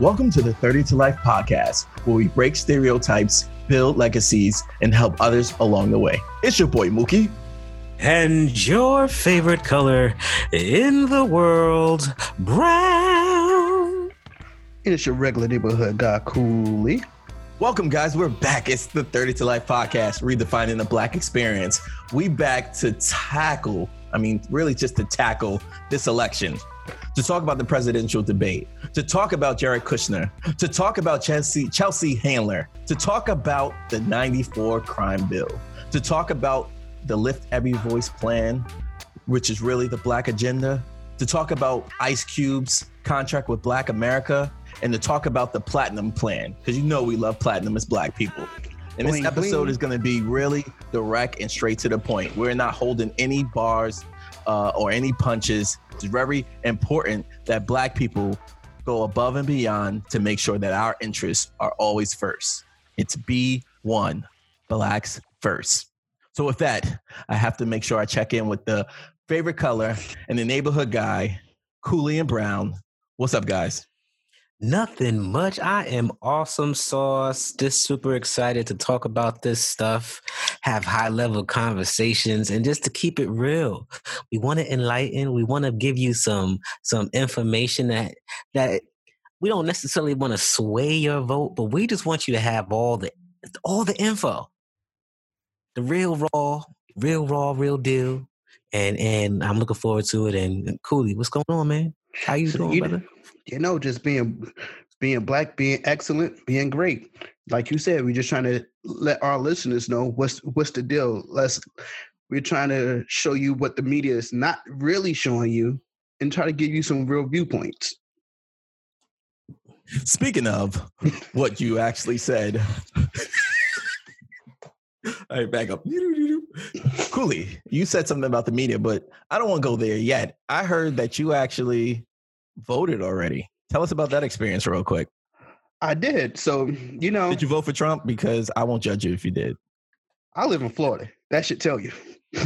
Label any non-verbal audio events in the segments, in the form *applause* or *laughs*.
Welcome to the 30 to Life podcast, where we break stereotypes, build legacies, and help others along the way. It's your boy, Mookie. And your favorite color in the world, brown. It's your regular neighborhood guy, Cooley. Welcome, guys. We're back. It's the 30 to Life podcast, redefining the Black experience. We back to tackle, I mean, really just to tackle this election, to talk about the presidential debate, to talk about Jared Kushner, to talk about Chelsea, Chelsea Handler, to talk about the 94 crime bill, to talk about the Lift Every Voice plan, which is really the Black agenda, to talk about Ice Cube's contract with Black America, and to talk about the platinum plan because you know we love platinum as black people. And this episode is going to be really direct and straight to the point. We're not holding any bars uh, or any punches. It's very important that black people go above and beyond to make sure that our interests are always first. It's B1, blacks first. So with that, I have to make sure I check in with the favorite color and the neighborhood guy, Cooley and Brown. What's up, guys? Nothing much. I am awesome sauce. Just super excited to talk about this stuff, have high level conversations, and just to keep it real. We want to enlighten. We want to give you some some information that that we don't necessarily want to sway your vote, but we just want you to have all the all the info, the real raw, real raw, real deal. And and I'm looking forward to it. And Cooley, what's going on, man? How you doing, you, brother? You know, just being being black, being excellent, being great. Like you said, we're just trying to let our listeners know what's what's the deal. Let's we're trying to show you what the media is not really showing you and try to give you some real viewpoints. Speaking of what you actually said. All right, back up. Cooley, you said something about the media, but I don't want to go there yet. I heard that you actually voted already. Tell us about that experience real quick. I did. So, you know. Did you vote for Trump? Because I won't judge you if you did. I live in Florida. That should tell you.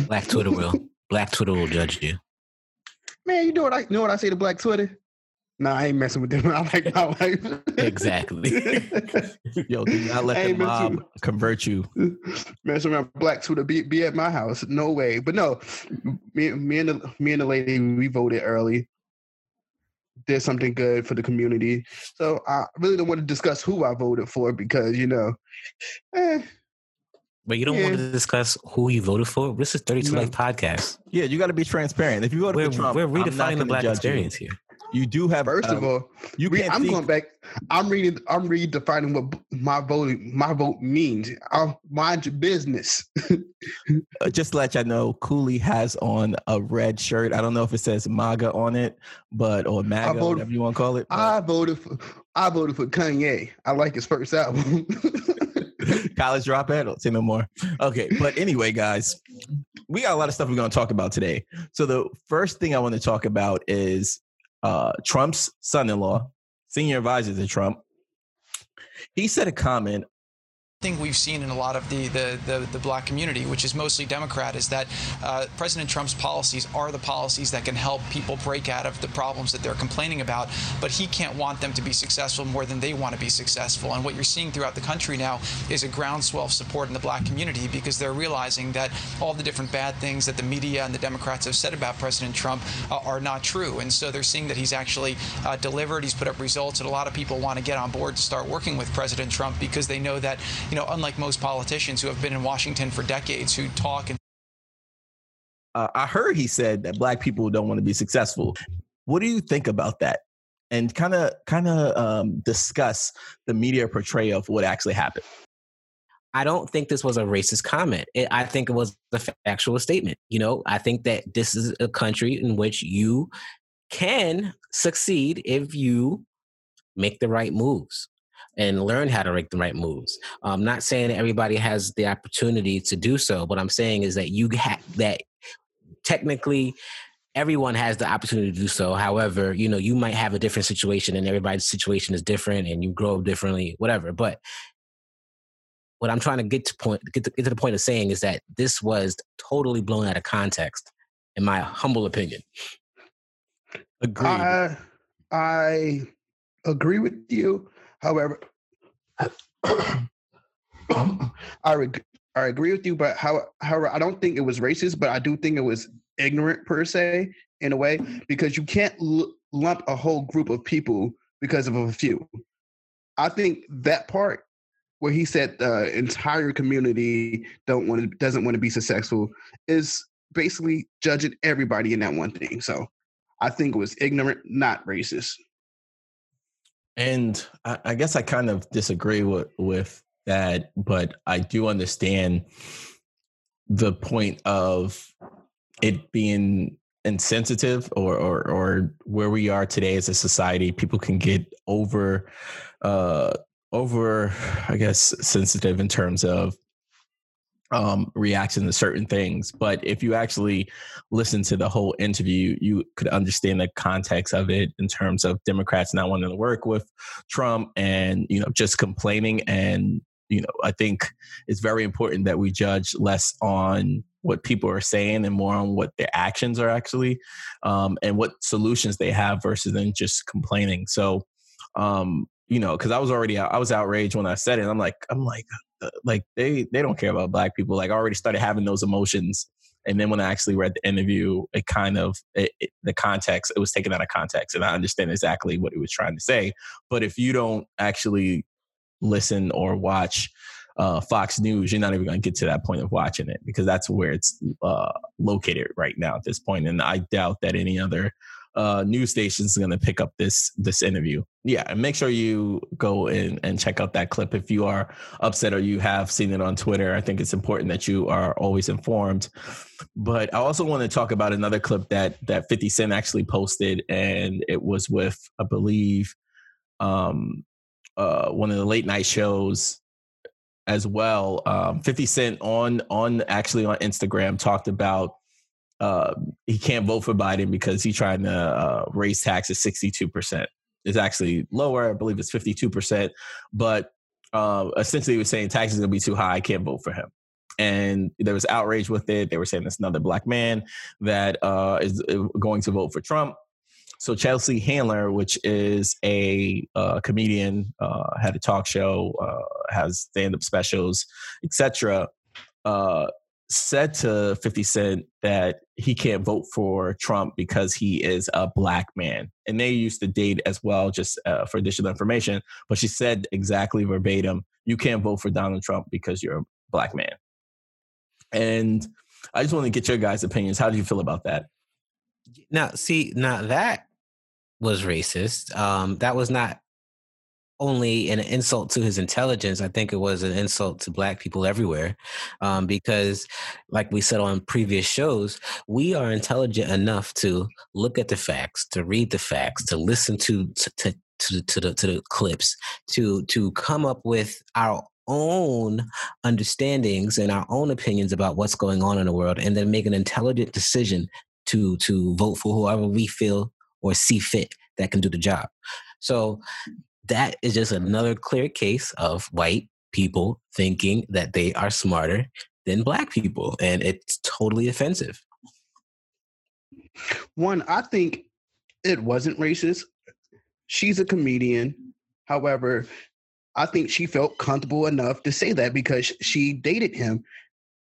Black Twitter will. *laughs* Black Twitter will judge you. Man, you know what I you know what I say to Black Twitter? Nah, I ain't messing with them. *laughs* I like my life. exactly. *laughs* Yo, do not let the mob convert you. Mess around Black Twitter be, be at my house. No way. But no, me, me and the me and the lady we voted early did something good for the community. So I really don't want to discuss who I voted for because you know. Eh, but you don't yeah. want to discuss who you voted for. This is Thirty to no. Life podcast. Yeah, you got to be transparent. If you voted we're, for Trump, we're redefining the black experience you. here. You do have. First um, of all, you re- I'm going back. I'm reading. I'm redefining what my voting, my vote means. I'll mind your business. *laughs* uh, just to let you know, Cooley has on a red shirt. I don't know if it says MAGA on it, but or MAGA, voted, whatever you want to call it. But. I voted for. I voted for Kanye. I like his first album. *laughs* College dropout. Say no more. Okay, but anyway, guys, we got a lot of stuff we're going to talk about today. So the first thing I want to talk about is uh, Trump's son-in-law, senior advisor to Trump, he said a comment thing we've seen in a lot of the, the, the, the black community, which is mostly Democrat, is that uh, President Trump's policies are the policies that can help people break out of the problems that they're complaining about, but he can't want them to be successful more than they want to be successful. And what you're seeing throughout the country now is a groundswell of support in the black community because they're realizing that all the different bad things that the media and the Democrats have said about President Trump uh, are not true. And so they're seeing that he's actually uh, delivered, he's put up results, and a lot of people want to get on board to start working with President Trump because they know that, you know, unlike most politicians who have been in Washington for decades, who talk and uh, I heard he said that black people don't want to be successful. What do you think about that? And kind of kind of um, discuss the media portrayal of what actually happened. I don't think this was a racist comment. It, I think it was a factual statement. You know, I think that this is a country in which you can succeed if you make the right moves and learn how to make the right moves. I'm not saying that everybody has the opportunity to do so. What I'm saying is that you have that technically everyone has the opportunity to do so. However, you know, you might have a different situation and everybody's situation is different and you grow up differently, whatever. But what I'm trying to get to point get to, get to the point of saying is that this was totally blown out of context, in my humble opinion. Agreed. I, I agree with you. However, *coughs* I reg- I agree with you, but how, however, I don't think it was racist, but I do think it was ignorant per se in a way because you can't l- lump a whole group of people because of a few. I think that part where he said the entire community don't want to doesn't want to be successful is basically judging everybody in that one thing. So I think it was ignorant, not racist. And I, I guess I kind of disagree with with that, but I do understand the point of it being insensitive or, or or where we are today as a society people can get over uh over i guess sensitive in terms of um, reaction to certain things. But if you actually listen to the whole interview, you could understand the context of it in terms of Democrats not wanting to work with Trump and you know just complaining. And you know, I think it's very important that we judge less on what people are saying and more on what their actions are actually, um, and what solutions they have versus than just complaining. So. Um, you know, because I was already I was outraged when I said it. I'm like, I'm like, like they they don't care about black people. Like I already started having those emotions, and then when I actually read the interview, it kind of it, it, the context it was taken out of context, and I understand exactly what he was trying to say. But if you don't actually listen or watch uh, Fox News, you're not even going to get to that point of watching it because that's where it's uh, located right now at this point. And I doubt that any other uh, news stations going to pick up this this interview. Yeah, and make sure you go in and check out that clip if you are upset or you have seen it on Twitter. I think it's important that you are always informed. But I also want to talk about another clip that that 50 Cent actually posted, and it was with I believe um, uh, one of the late night shows as well. Um, 50 Cent on on actually on Instagram talked about uh, he can't vote for Biden because he's trying to uh, raise taxes 62%. It's actually lower. I believe it's 52%. But uh, essentially, he was saying taxes are going to be too high. I can't vote for him. And there was outrage with it. They were saying it's another black man that uh, is uh, going to vote for Trump. So Chelsea Handler, which is a uh, comedian, uh, had a talk show, uh, has stand-up specials, etc said to 50 Cent that he can't vote for Trump because he is a black man. And they used to date as well, just uh, for additional information. But she said exactly verbatim, you can't vote for Donald Trump because you're a black man. And I just want to get your guys' opinions. How do you feel about that? Now, see, now that was racist. Um, that was not only an insult to his intelligence, I think it was an insult to Black people everywhere. Um, because, like we said on previous shows, we are intelligent enough to look at the facts, to read the facts, to listen to to to, to, the to the clips, to to come up with our own understandings and our own opinions about what's going on in the world, and then make an intelligent decision to to vote for whoever we feel or see fit that can do the job. So that is just another clear case of white people thinking that they are smarter than black people. And it's totally offensive. One, I think it wasn't racist. She's a comedian. However, I think she felt comfortable enough to say that because she dated him.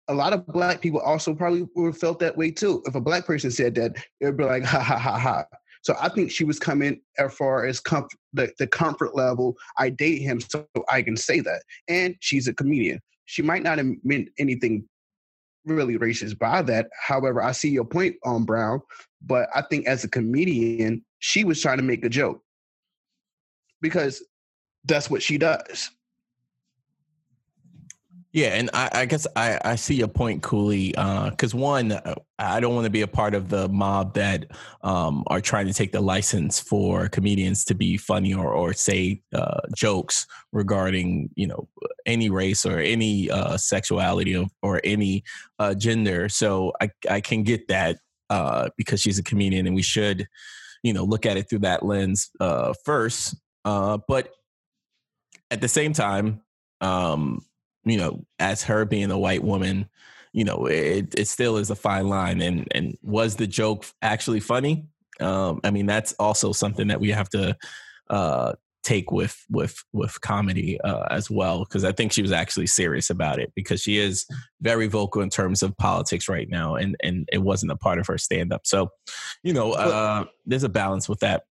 A lot of black people also probably would felt that way too. If a black person said that, it'd be like, ha ha ha ha. So I think she was coming as far as the, the comfort level. I date him, so I can say that. And she's a comedian. She might not have meant anything really racist by that. However, I see your point on Brown, but I think as a comedian, she was trying to make a joke because that's what she does. Yeah, and I, I guess I, I see your point, Cooley. Because uh, one, uh, I don't want to be a part of the mob that um, are trying to take the license for comedians to be funny or or say uh, jokes regarding you know any race or any uh, sexuality or, or any uh, gender. So I I can get that uh, because she's a comedian, and we should you know look at it through that lens first. but at the same time. Um, you know, as her being a white woman, you know, it, it still is a fine line. And and was the joke actually funny? Um, I mean, that's also something that we have to uh, take with with with comedy uh, as well because I think she was actually serious about it because she is very vocal in terms of politics right now and and it wasn't a part of her stand up. So, you know, uh, there's a balance with that.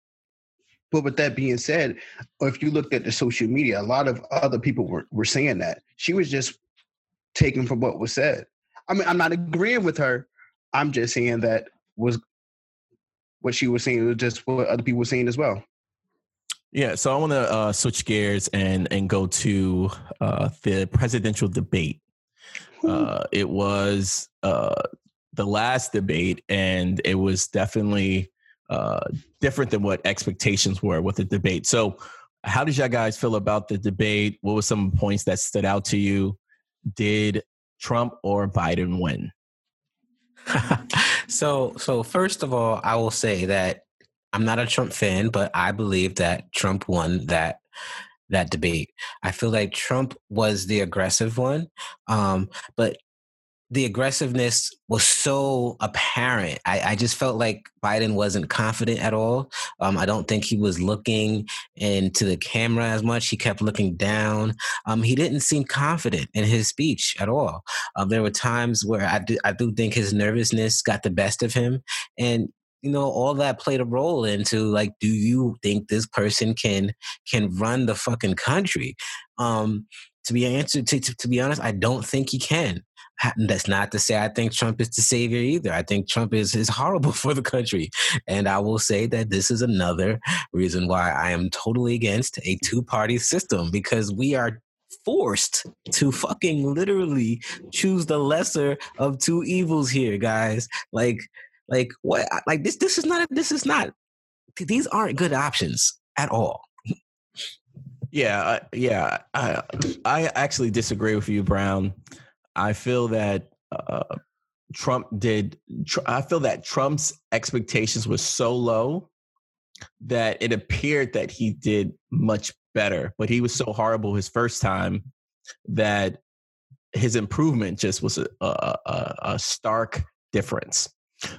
But with that being said, if you looked at the social media, a lot of other people were, were saying that she was just taken from what was said. I mean, I'm not agreeing with her. I'm just saying that was what she was saying was just what other people were saying as well. Yeah, so I want to uh, switch gears and and go to uh, the presidential debate. Uh, it was uh, the last debate, and it was definitely uh, different than what expectations were with the debate. So, how did y'all guys feel about the debate? What were some points that stood out to you? Did Trump or Biden win? *laughs* so, so first of all, I will say that I'm not a Trump fan, but I believe that Trump won that that debate. I feel like Trump was the aggressive one, um, but the aggressiveness was so apparent. I, I, just felt like Biden wasn't confident at all. Um, I don't think he was looking into the camera as much. He kept looking down. Um, he didn't seem confident in his speech at all. Um, there were times where I do, I do think his nervousness got the best of him. And you know all that played a role into like do you think this person can can run the fucking country um to be answered to, to, to be honest i don't think he can that's not to say I think Trump is the savior either. I think Trump is is horrible *laughs* for the country, and I will say that this is another reason why I am totally against a two party system because we are forced to fucking literally choose the lesser of two evils here, guys. Like like what? Like this? This is not. This is not. These aren't good options at all. Yeah, uh, yeah. I I actually disagree with you, Brown. I feel that uh, Trump did. Tr- I feel that Trump's expectations were so low that it appeared that he did much better, but he was so horrible his first time that his improvement just was a, a, a stark difference.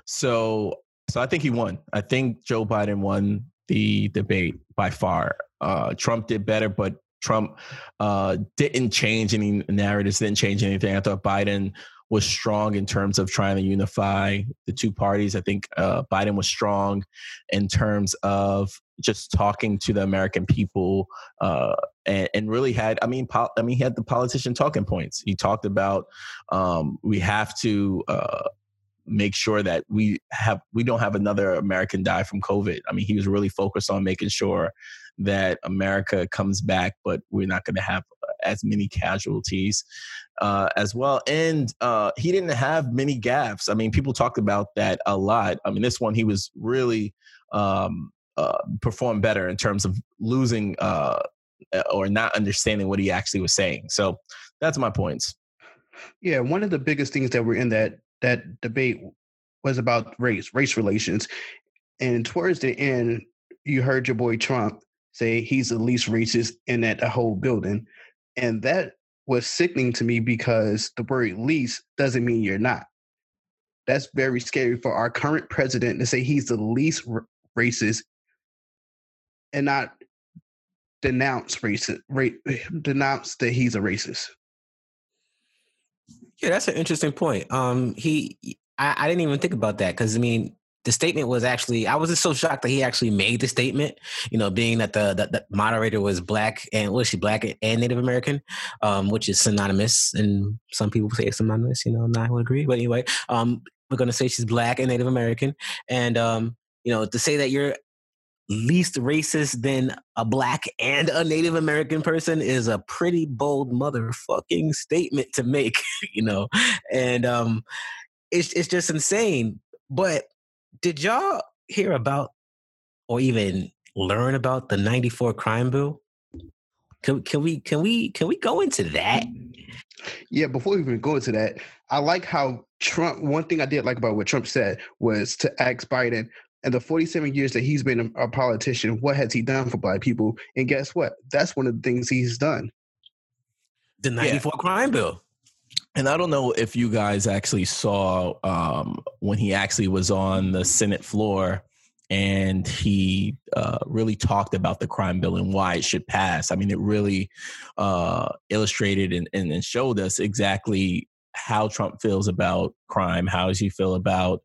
So, so I think he won. I think Joe Biden won the debate by far. Uh, Trump did better, but Trump uh, didn't change any narratives, didn't change anything. I thought Biden was strong in terms of trying to unify the two parties. I think uh, Biden was strong in terms of just talking to the American people uh, and, and, really had, I mean, I mean, he had the politician talking points. He talked about um, we have to uh, make sure that we have we don't have another American die from COVID. I mean, he was really focused on making sure that America comes back, but we're not going to have uh, as many casualties uh, as well. And uh, he didn't have many gaffes. I mean, people talked about that a lot. I mean, this one he was really um, uh, performed better in terms of losing uh, or not understanding what he actually was saying. So that's my points. Yeah, one of the biggest things that were in that that debate was about race, race relations. And towards the end, you heard your boy Trump say he's the least racist in that uh, whole building. And that was sickening to me because the word least doesn't mean you're not. That's very scary for our current president to say he's the least r- racist and not denounce racist, ra- eh, denounce that he's a racist. Yeah, that's an interesting point. Um, he, I, I didn't even think about that because I mean, the statement was actually I was just so shocked that he actually made the statement. You know, being that the, the, the moderator was black and was she black and Native American, um, which is synonymous, and some people say it's synonymous. You know, I would agree. But anyway, um, we're gonna say she's black and Native American, and um, you know, to say that you're least racist than a black and a Native American person is a pretty bold motherfucking statement to make, *laughs* you know. And um it's it's just insane. But did y'all hear about or even learn about the 94 crime bill? Can, can we can we can we go into that? Yeah, before we even go into that, I like how Trump. One thing I did like about what Trump said was to ask Biden, and the 47 years that he's been a, a, politician, what has he done for black people? And guess what? That's one of the things he's done. The 94 yeah. crime bill. And I don't know if you guys actually saw um, when he actually was on the Senate floor and he uh, really talked about the crime bill and why it should pass. I mean, it really uh, illustrated and, and, and, showed us exactly how Trump feels about crime. How does he feel about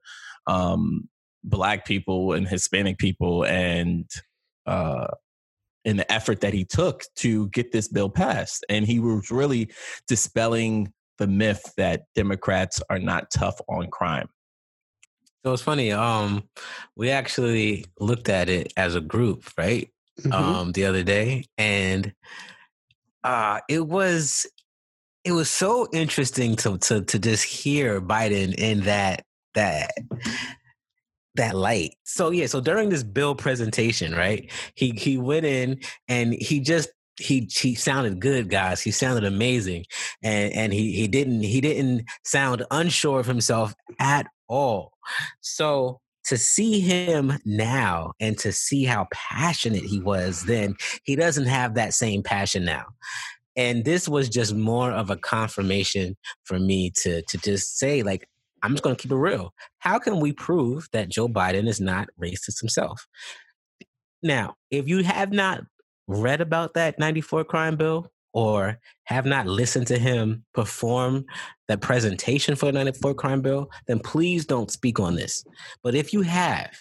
um, black people and Hispanic people, and uh, in the effort that he took to get this bill passed. And he was really dispelling the myth that Democrats are not tough on crime. So it's funny. Um, we actually looked at it as a group, right? Mm-hmm. Um, the other day, and uh, it was it was so interesting to to to just hear Biden in that that that light. So yeah, so during this bill presentation, right? He he went in and he just he he sounded good, guys. He sounded amazing, and and he he didn't he didn't sound unsure of himself at all. So to see him now and to see how passionate he was then, he doesn't have that same passion now. And this was just more of a confirmation for me to to just say like I'm just going to keep it real. How can we prove that Joe Biden is not racist himself? Now, if you have not read about that 94 crime bill or have not listened to him perform the presentation for the 94 crime bill, then please don't speak on this. But if you have,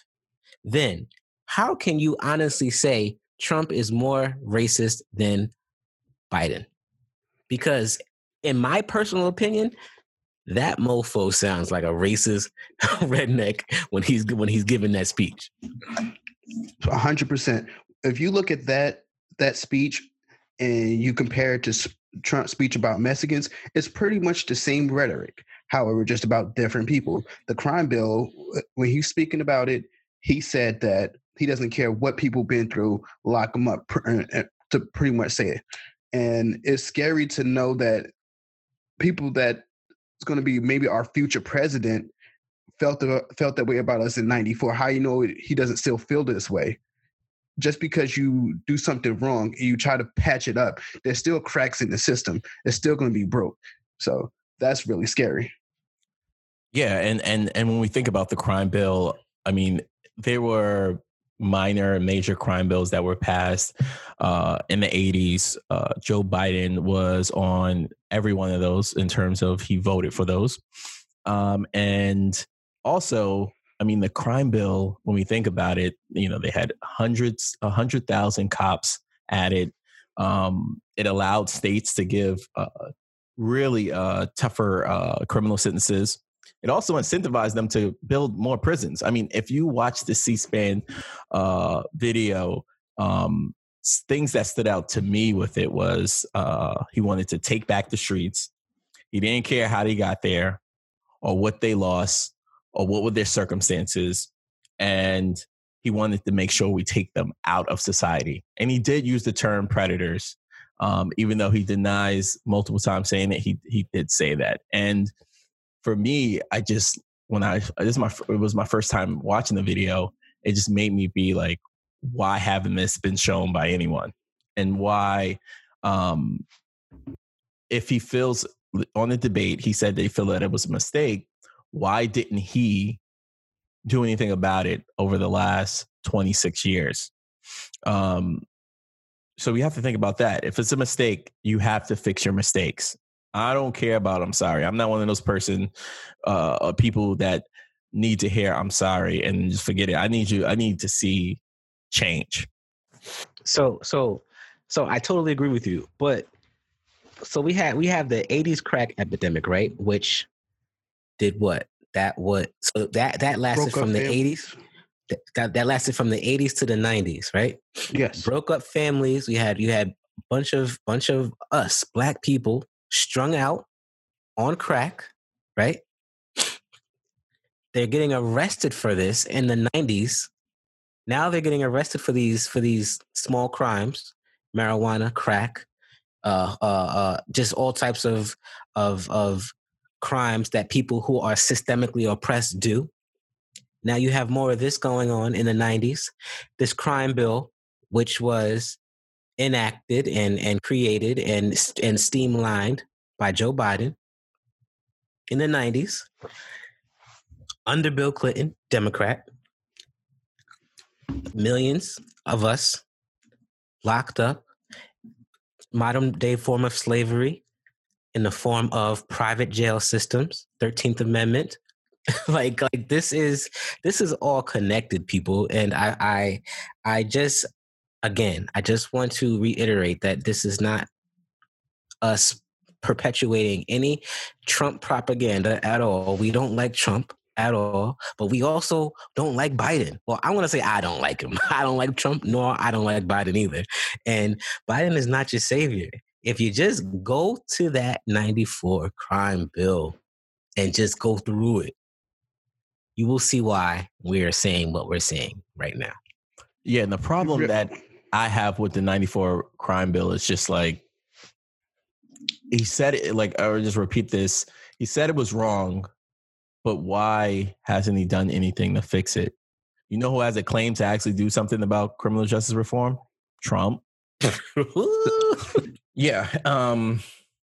then how can you honestly say Trump is more racist than Biden? Because in my personal opinion, that mofo sounds like a racist *laughs* redneck when he's when he's giving that speech. hundred percent. If you look at that that speech and you compare it to Trump's speech about Mexicans, it's pretty much the same rhetoric. However, just about different people. The crime bill, uh, when he's speaking about it, he said that he doesn't care what people been through, lock them up, to pretty much say it. And it's scary to know that people that going to be maybe our future president felt the, felt that way about us in 94 how you know he doesn't still feel this way. Just because you do something wrong and you try to patch it up there's still cracks in the system. It's still going to be broke. So that's really scary. Yeah and and and when we think about the crime bill i mean there were minor and major crime bills that were passed uh, in the 80s. Uh, Joe Biden was on every one of those in terms of he voted for those. Um, and also, I mean, the crime bill, when we think about it, you know, they had hundreds, a hundred thousand cops added. Um, it allowed states to give uh, really uh, tougher uh, criminal sentences it also incentivized them to build more prisons. I mean, if you watch the C-SPAN uh, video, um, things that stood out to me with it was uh, he wanted to take back the streets. He didn't care how they got there, or what they lost, or what were their circumstances, and he wanted to make sure we take them out of society. And he did use the term predators, um, even though he denies multiple times saying it. He he did say that, and for me, I just when I this is my it was my first time watching the video. It just made me be like, why haven't this been shown by anyone? And why, um, if he feels on the debate, he said they feel that it was a mistake. Why didn't he do anything about it over the last 26 years? Um, so we have to think about that. If it's a mistake, you have to fix your mistakes. I don't care about I'm sorry. I'm not one of those person uh people that need to hear I'm sorry and just forget it. I need you I need to see change. So so so I totally agree with you. But so we had we have the 80s crack epidemic, right? Which did what? That what so that that lasted Broke from the families. 80s. That, that lasted from the 80s to the 90s, right? Yes. Broke up families. We had you had bunch of bunch of us black people strung out on crack, right? They're getting arrested for this in the 90s. Now they're getting arrested for these for these small crimes, marijuana, crack, uh, uh, uh, just all types of of of crimes that people who are systemically oppressed do. Now you have more of this going on in the 90s. This crime bill, which was enacted and, and created and, and streamlined by Joe Biden in the 90s under Bill Clinton, Democrat. millions of us locked up, modern day form of slavery in the form of private jail systems, 13th Amendment. *laughs* like like this is this is all connected people and I I I just again I just want to reiterate that this is not us perpetuating any Trump propaganda at all. We don't like Trump at all, but we also don't like Biden. Well, I'm going to say I don't like him. *laughs* I don't like Trump, nor I don't like Biden either. And Biden is not your savior. If you just go to that 94 crime bill and just go through it, you will see why we're saying what we're saying right now. Yeah, and the problem that I have with the 94 crime bill is just like he said it like I will just repeat this. He said it was wrong, but why hasn't he done anything to fix it? You know who has a claim to actually do something about criminal justice reform? Trump. *laughs* yeah. Um,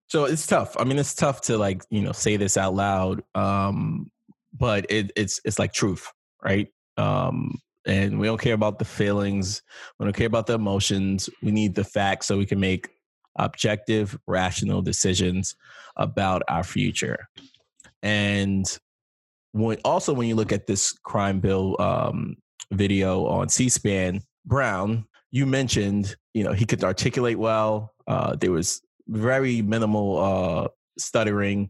so it's tough. I mean, it's tough to like, you know, say this out loud. Um, but it, it's it's like truth, right? Um, and we don't care about the feelings. We don't care about the emotions. We need the facts so we can make objective, rational decisions about our future. And when, also, when you look at this crime bill um, video on C-SPAN, Brown, you mentioned, you know, he could articulate well. Uh, there was very minimal uh, stuttering,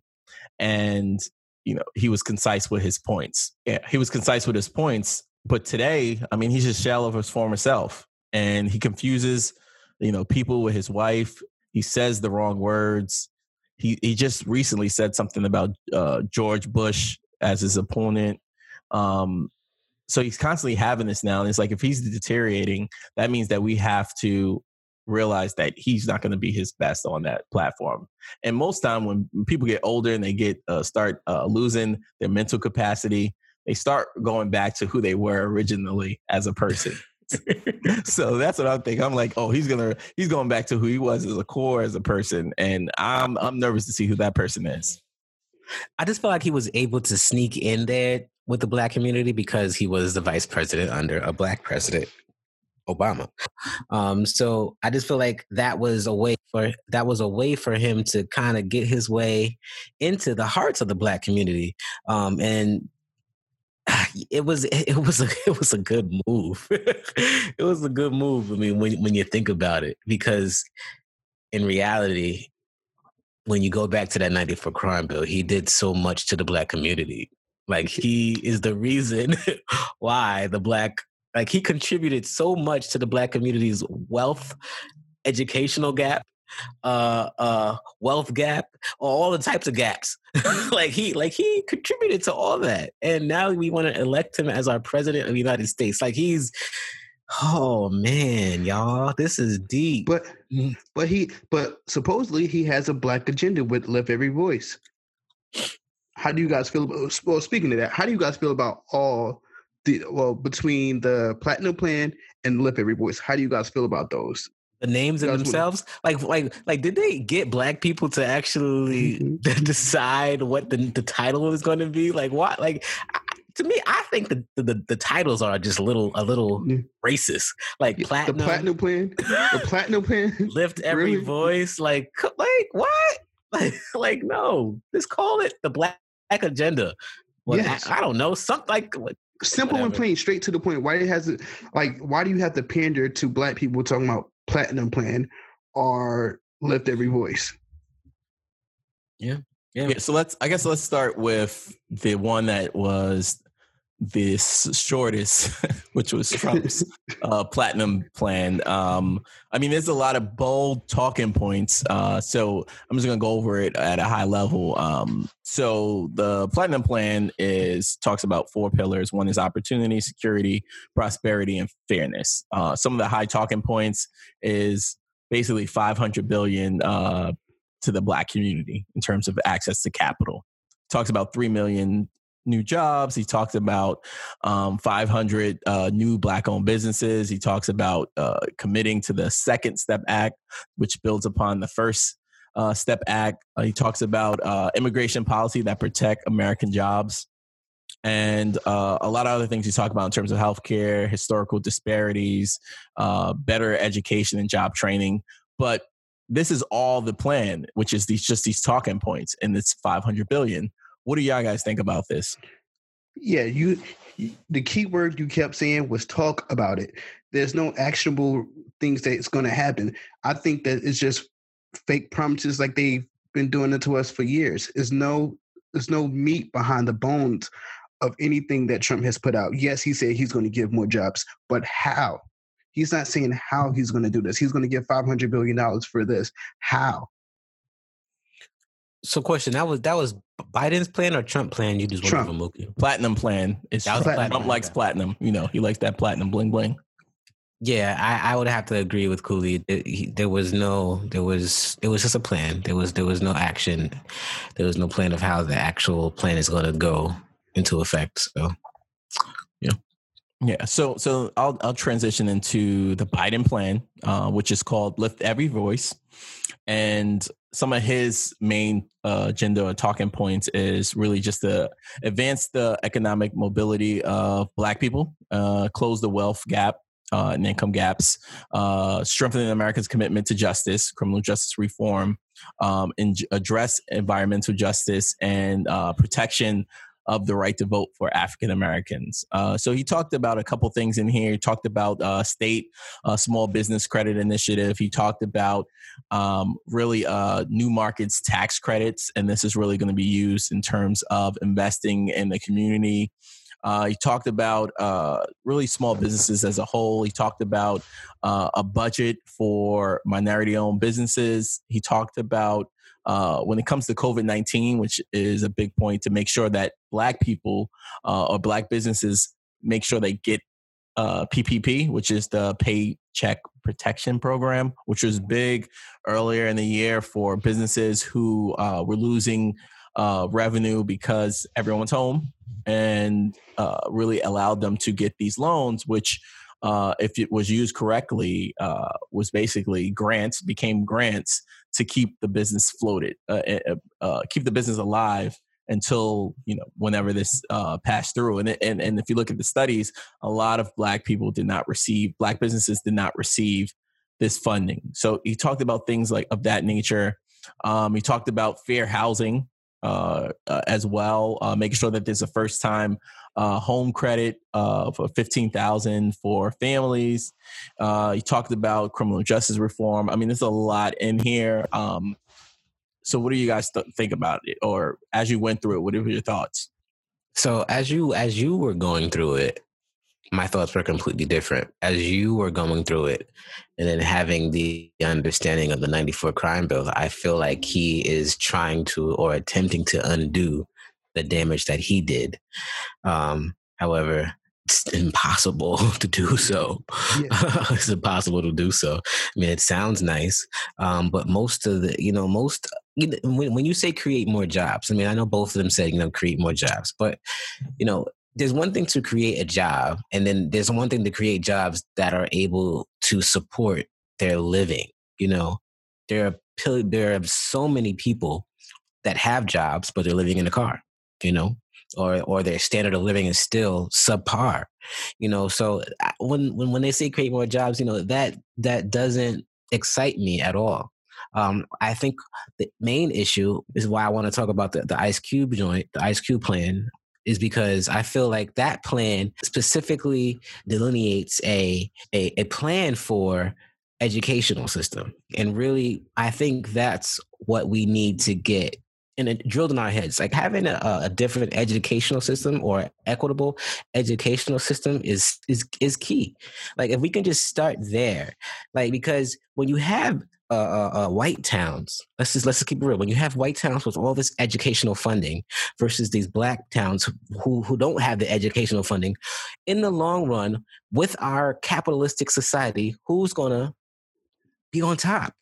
and you know, he was concise with his points. Yeah, he was concise with his points. But today, I mean, he's just shell of his former self, and he confuses, you know, people with his wife. He says the wrong words. He he just recently said something about uh, George Bush as his opponent. Um, so he's constantly having this now, and it's like if he's deteriorating, that means that we have to realize that he's not going to be his best on that platform. And most time when people get older and they get uh, start uh, losing their mental capacity, they start going back to who they were originally as a person. *laughs* so that's what I'm thinking. I'm like, oh, he's gonna he's going back to who he was as a core as a person, and I'm I'm nervous to see who that person is. I just feel like he was able to sneak in there with the black community because he was the vice president under a black president. Obama. Um, so I just feel like that was a way for that was a way for him to kind of get his way into the hearts of the black community. Um, and *sighs* it was it was a *laughs* it was a good move. *laughs* it was a good move. I mean, when when you think about it, because in reality, when you go back to that 94 crime bill, he did so much to the black community. Like he is the reason *laughs* why the black like he contributed so much to the black community's wealth, educational gap, uh uh wealth gap, all the types of gaps. *laughs* like he like he contributed to all that. And now we want to elect him as our president of the United States. Like he's Oh man, y'all, this is deep. But mm. but he but supposedly he has a black agenda with Lift Every Voice. How do you guys feel about well speaking of that, how do you guys feel about all the well between the platinum plan and Lift Every Voice. How do you guys feel about those? The names of themselves, like like like, did they get black people to actually mm-hmm. *laughs* decide what the the title is going to be? Like what? Like to me, I think the, the the, titles are just a little a little yeah. racist. Like platinum, the platinum plan, the *laughs* platinum plan, lift *laughs* every really? voice. Like like what? Like like no, just call it the black agenda. Well, yes. I, I, don't know, something like Simple Whatever. and plain, straight to the point. Why it has it like why do you have to pander to black people talking about platinum plan are lift every voice? Yeah. Yeah. yeah. So let's I guess let's start with the one that was this shortest, *laughs* which was Trump's *laughs* uh, platinum plan. Um, I mean, there's a lot of bold talking points. Uh, so I'm just going to go over it at a high level. Um, so the platinum plan is talks about four pillars. One is opportunity, security, prosperity, and fairness. Uh, some of the high talking points is basically 500 billion uh, to the black community in terms of access to capital talks about 3 million new jobs. He talks about um, 500 uh, new black owned businesses. He talks about uh, committing to the Second Step Act, which builds upon the First uh, Step Act. Uh, he talks about uh, immigration policy that protect American jobs. and uh, a lot of other things you talk about in terms of healthcare, historical disparities, better education and job training. But this is all the plan, which is these just these talking points, and it's 500 billion. What do y'all guys think about this? Yeah, you. The key word you kept saying was talk about it. There's no actionable things that's going to happen. I think that it's just fake promises, like they've been doing it to us for years. There's no, there's no meat behind the bones of anything that Trump has put out. Yes, he said he's going to give more jobs, but how? He's not saying how he's going to do this. He's going to give 500 billion dollars for this. How? So, question that was that was Biden's plan or Trump plan? You just Trump. want to Platinum plan. It's Trump. Trump likes platinum. You know, he likes that platinum bling bling. Yeah, I, I would have to agree with Cooley. There was no, there was, it was just a plan. There was, there was no action. There was no plan of how the actual plan is going to go into effect. So, yeah. So so I'll I'll transition into the Biden plan, uh, which is called Lift Every Voice, and some of his main uh, agenda or talking points is really just to advance the economic mobility of Black people, uh, close the wealth gap uh, and income gaps, uh, strengthening America's commitment to justice, criminal justice reform, um, and address environmental justice and uh, protection of the right to vote for African Americans. Uh, so he talked about a couple things in here. He talked about uh, state uh, small business credit initiative. He talked about um, really uh, new markets tax credits, and this is really going to be used in terms of investing in the community. Uh, he talked about uh, really small businesses as a whole. He talked about a budget for minority owned businesses. He talked about uh, when it comes to COVID 19, which is a big point, to make sure that Black people uh, or Black businesses make sure they get PPP, uh, which is the Paycheck Protection Program, which was big earlier in the year for businesses who were losing uh, revenue because everyone's home and uh, really allowed them to get these loans, which, uh, if it was used correctly, uh, was basically grants, became grants to keep the business floated, uh, eh, uh, keep the business alive until you know whenever this uh, passed through. And, and and if you look at the studies, a lot of black people did not receive, black businesses did not receive this funding. So he talked about things like of that nature. Um, he talked about fair housing, uh, uh, as well, uh, making sure that there's a first time uh, home credit uh, for 15000 for families. Uh, you talked about criminal justice reform. I mean, there's a lot in here. Um, so what do you guys th- think about it? Or as you went through it, what were your thoughts? So as you as you were going through it, my thoughts were completely different as you were going through it and then having the understanding of the 94 crime bill i feel like he is trying to or attempting to undo the damage that he did um, however it's impossible *laughs* to do so yeah. *laughs* it's impossible to do so i mean it sounds nice um, but most of the you know most you know, when, when you say create more jobs i mean i know both of them said you know create more jobs but you know there's one thing to create a job, and then there's one thing to create jobs that are able to support their living. You know, there are there are so many people that have jobs, but they're living in a car. You know, or or their standard of living is still subpar. You know, so when when when they say create more jobs, you know that that doesn't excite me at all. Um, I think the main issue is why I want to talk about the, the Ice Cube joint, the Ice Cube plan is because I feel like that plan specifically delineates a, a, a plan for educational system. And really, I think that's what we need to get and it drilled in our heads. Like having a, a, different educational system or equitable educational system is is is key. Like if we can just start there, like because when you have uh, uh, uh, white towns. Let's just let's just keep it real. When you have white towns with all this educational funding versus these black towns who who don't have the educational funding, in the long run, with our capitalistic society, who's gonna be on top?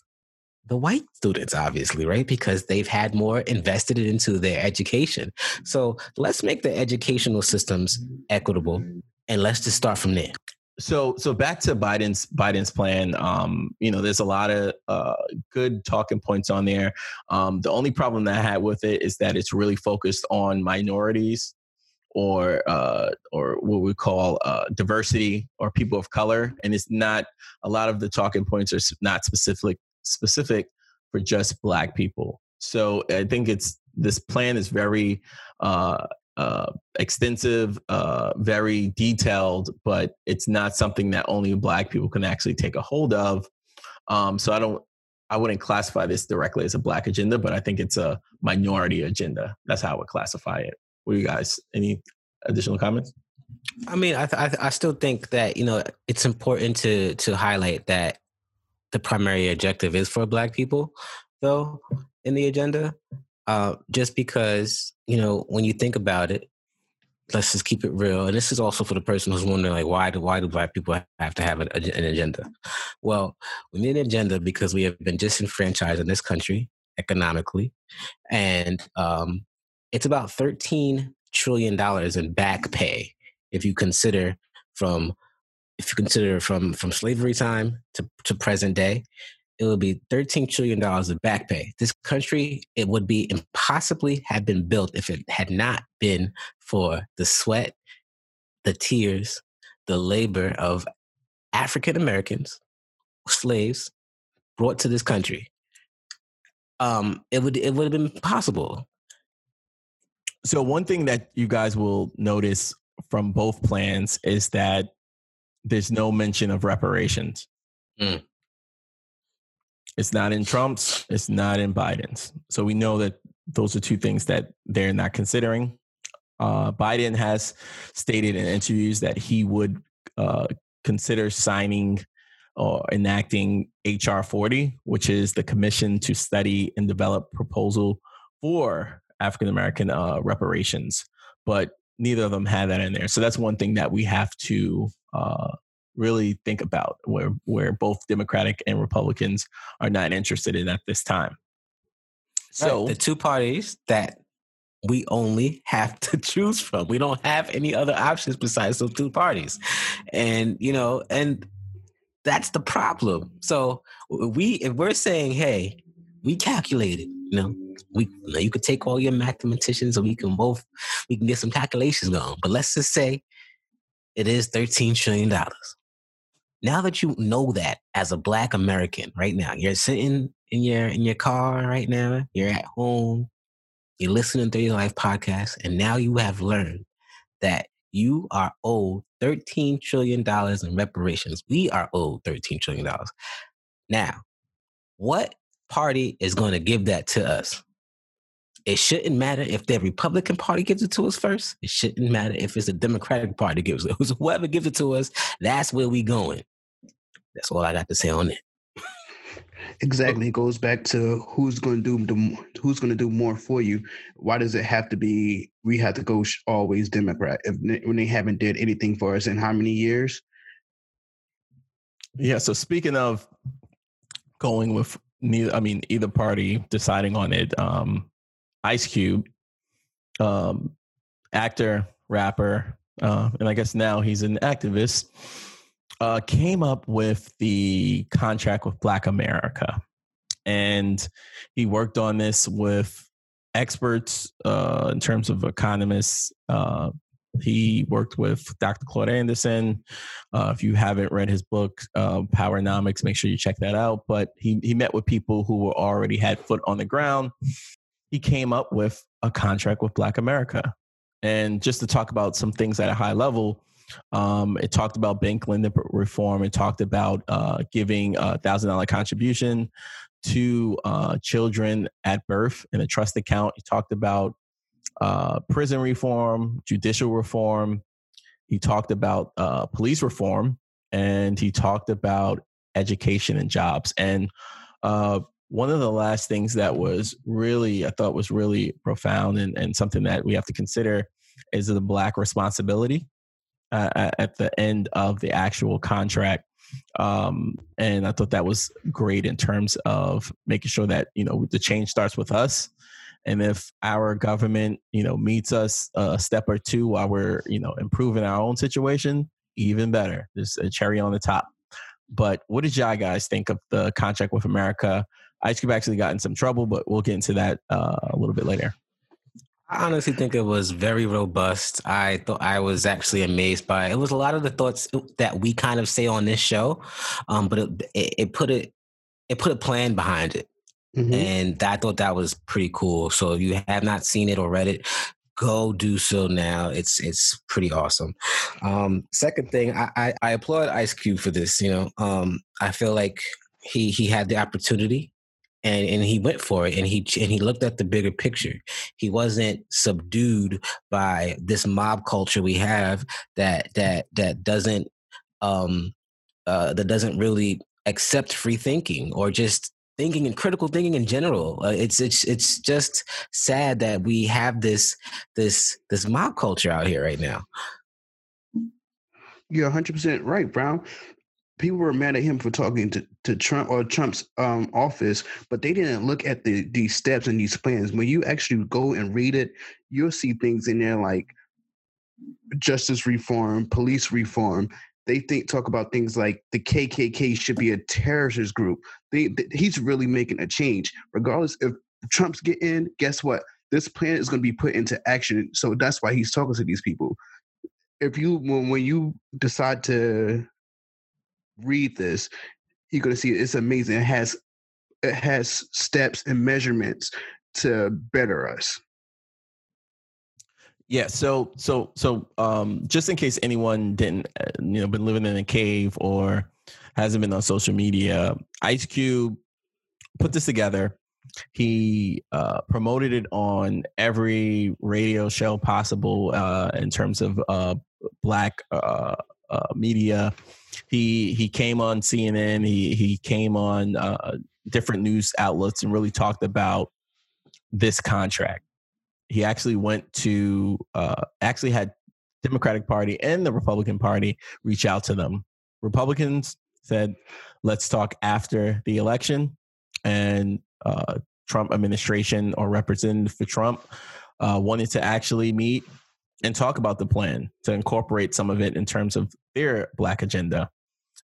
The white students, obviously, right? Because they've had more invested into their education. So let's make the educational systems equitable, and let's just start from there. So so back to Biden's Biden's plan. Um, you know, there's a lot of uh, good talking points on there. Um, the only problem that I had with it is that it's really focused on minorities or uh, or what we call uh, diversity or people of color, and it's not a lot of the talking points are not specific specific for just Black people. So I think it's this plan is very uh, uh, extensive, uh, very detailed, but it's not something that only Black people can actually take a hold of. Um, so I don't, I wouldn't classify this directly as a Black agenda, but I think it's a minority agenda. That's how I would classify it. What do you guys? Any additional comments? I mean, I, th- I still think that you know it's important to to highlight that the primary objective is for Black people, though in the agenda. Uh, just because you know when you think about it, let's just keep it real. And this is also for the person who's wondering, like, why do why do black people have to have an, an agenda? Well, we need an agenda because we have been disenfranchised in this country economically, and um, it's about thirteen trillion dollars in back pay if you consider from if you consider from from slavery time to, to present day it would be $13 trillion of back pay. This country, it would be impossibly have been built if it had not been for the sweat, the tears, the labor of African Americans, slaves brought to this country. Um, it would it would have been possible. So one thing that you guys will notice from both plans is that there's no mention of reparations. Mm. It's not in Trump's, it's not in Biden's. So we know that those are two things that they're not considering. Uh, Biden has stated in interviews that he would uh, consider signing or enacting HR 40, which is the Commission to Study and Develop Proposal for African American uh, reparations. But neither of them had that in there. So that's one thing that we have to uh, really think about where where both Democratic and Republicans are not interested in at this time. So right. the two parties that we only have to *laughs* choose from. We don't have any other options besides those two parties. And you know, and that's the problem. So we if we're saying, hey, we calculated, you know, we you, know, you could take all your mathematicians and we can both we can get some calculations going. But let's just say it is $13 trillion now that you know that as a black American right now, you're sitting in your in your car right now, you're at home, you're listening to your life podcast, and now you have learned that you are owed $13 trillion in reparations. We are owed $13 trillion. Now, what party is going to give that to us? It shouldn't matter if the Republican Party gives it to us first. It shouldn't matter if it's the Democratic Party gives it. *laughs* Whoever gives it to us, that's where we going. That's all I got to say on it. Exactly, it goes back to who's going to do the, who's going to do more for you. Why does it have to be we have to go always Democrat if when they haven't did anything for us in how many years? Yeah. So speaking of going with neither, I mean either party deciding on it. Um, Ice Cube, um, actor, rapper, uh, and I guess now he's an activist uh, came up with the contract with Black America. And he worked on this with experts uh, in terms of economists. Uh, he worked with Dr. Claude Anderson. Uh, if you haven't read his book, uh, Powernomics, make sure you check that out. But he, he met with people who were already had foot on the ground. He came up with a contract with Black America. And just to talk about some things at a high level, um, it talked about bank lending reform. It talked about uh, giving a thousand dollar contribution to uh, children at birth in a trust account. He talked about uh, prison reform, judicial reform. He talked about uh, police reform, and he talked about education and jobs. And uh, one of the last things that was really, I thought was really profound and, and something that we have to consider is the black responsibility uh, at the end of the actual contract. Um, and I thought that was great in terms of making sure that, you know, the change starts with us. And if our government, you know, meets us a step or two while we're, you know, improving our own situation, even better. There's a cherry on the top. But what did y'all guys think of the contract with America? Ice Cube actually got in some trouble, but we'll get into that uh, a little bit later. I honestly think it was very robust. I thought I was actually amazed by it. it was a lot of the thoughts that we kind of say on this show, um, but it, it, it put it it put a plan behind it. Mm-hmm. And I thought that was pretty cool. So if you have not seen it or read it, go do so now. It's it's pretty awesome. Um, second thing, I, I, I applaud Ice Cube for this. You know, um, I feel like he he had the opportunity and and he went for it and he and he looked at the bigger picture. He wasn't subdued by this mob culture we have that that that doesn't um uh that doesn't really accept free thinking or just thinking and critical thinking in general. Uh, it's it's it's just sad that we have this this this mob culture out here right now. You're 100% right brown people were mad at him for talking to, to Trump or Trump's um, office, but they didn't look at the these steps and these plans. When you actually go and read it, you'll see things in there like justice reform, police reform. They think talk about things like the KKK should be a terrorist group. They, they, he's really making a change, regardless if Trump's get in. Guess what? This plan is going to be put into action. So that's why he's talking to these people. If you when when you decide to read this, you're gonna see it's amazing. It has it has steps and measurements to better us. Yeah, so so so um just in case anyone didn't uh, you know been living in a cave or hasn't been on social media, Ice Cube put this together. He uh, promoted it on every radio show possible uh, in terms of uh, black uh, media. He he came on CNN. He he came on uh, different news outlets and really talked about this contract. He actually went to uh, actually had Democratic Party and the Republican Party reach out to them. Republicans said, "Let's talk after the election," and uh, Trump administration or representative for Trump uh, wanted to actually meet and talk about the plan to incorporate some of it in terms of their black agenda.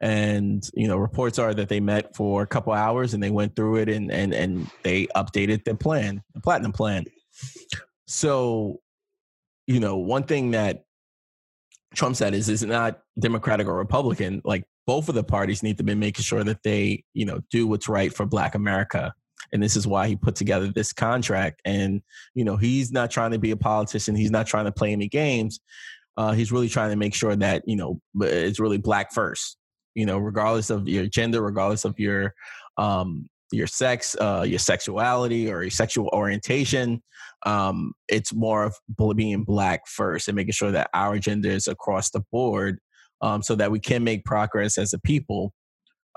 And you know reports are that they met for a couple hours and they went through it and and and they updated the plan the platinum plan. So you know one thing that trump said is is not democratic or republican. Like both of the parties need to be making sure that they you know do what's right for black america and this is why he put together this contract and you know he's not trying to be a politician he's not trying to play any games uh, he's really trying to make sure that you know it's really black first you know regardless of your gender regardless of your um, your sex uh, your sexuality or your sexual orientation um, it's more of being black first and making sure that our agenda is across the board um, so that we can make progress as a people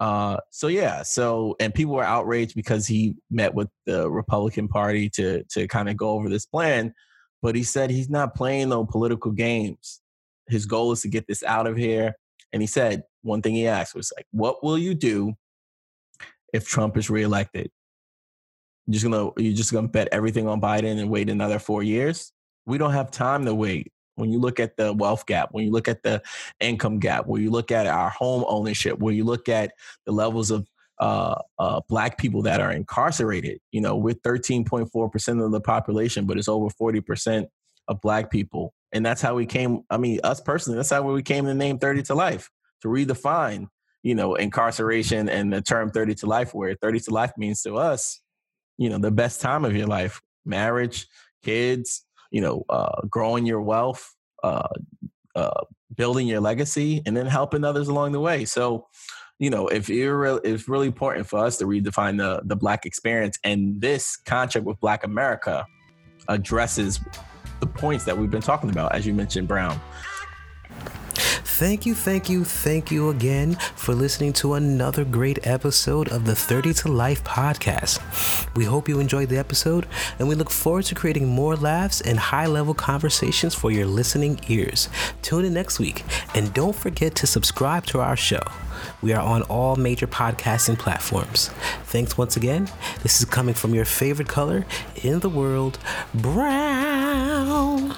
uh, so yeah, so and people were outraged because he met with the Republican Party to to kind of go over this plan, but he said he's not playing no political games. His goal is to get this out of here. And he said one thing he asked was like, "What will you do if Trump is reelected? You're just gonna you're just gonna bet everything on Biden and wait another four years? We don't have time to wait when you look at the wealth gap, when you look at the income gap, when you look at our home ownership, when you look at the levels of uh, uh, black people that are incarcerated, you know, we're 13.4% of the population, but it's over 40% of black people. And that's how we came. I mean, us personally, that's how we came to name 30 to life to redefine, you know, incarceration and the term 30 to life, where 30 to life means to us, you know, the best time of your life, marriage, kids, you know, uh, growing your wealth, uh, uh, building your legacy, and then helping others along the way. So, you know, if you're re- it's really important for us to redefine the the black experience, and this contract with Black America addresses the points that we've been talking about, as you mentioned, Brown. Thank you, thank you, thank you again for listening to another great episode of the 30 to Life podcast. We hope you enjoyed the episode, and we look forward to creating more laughs and high level conversations for your listening ears. Tune in next week, and don't forget to subscribe to our show. We are on all major podcasting platforms. Thanks once again. This is coming from your favorite color in the world, brown.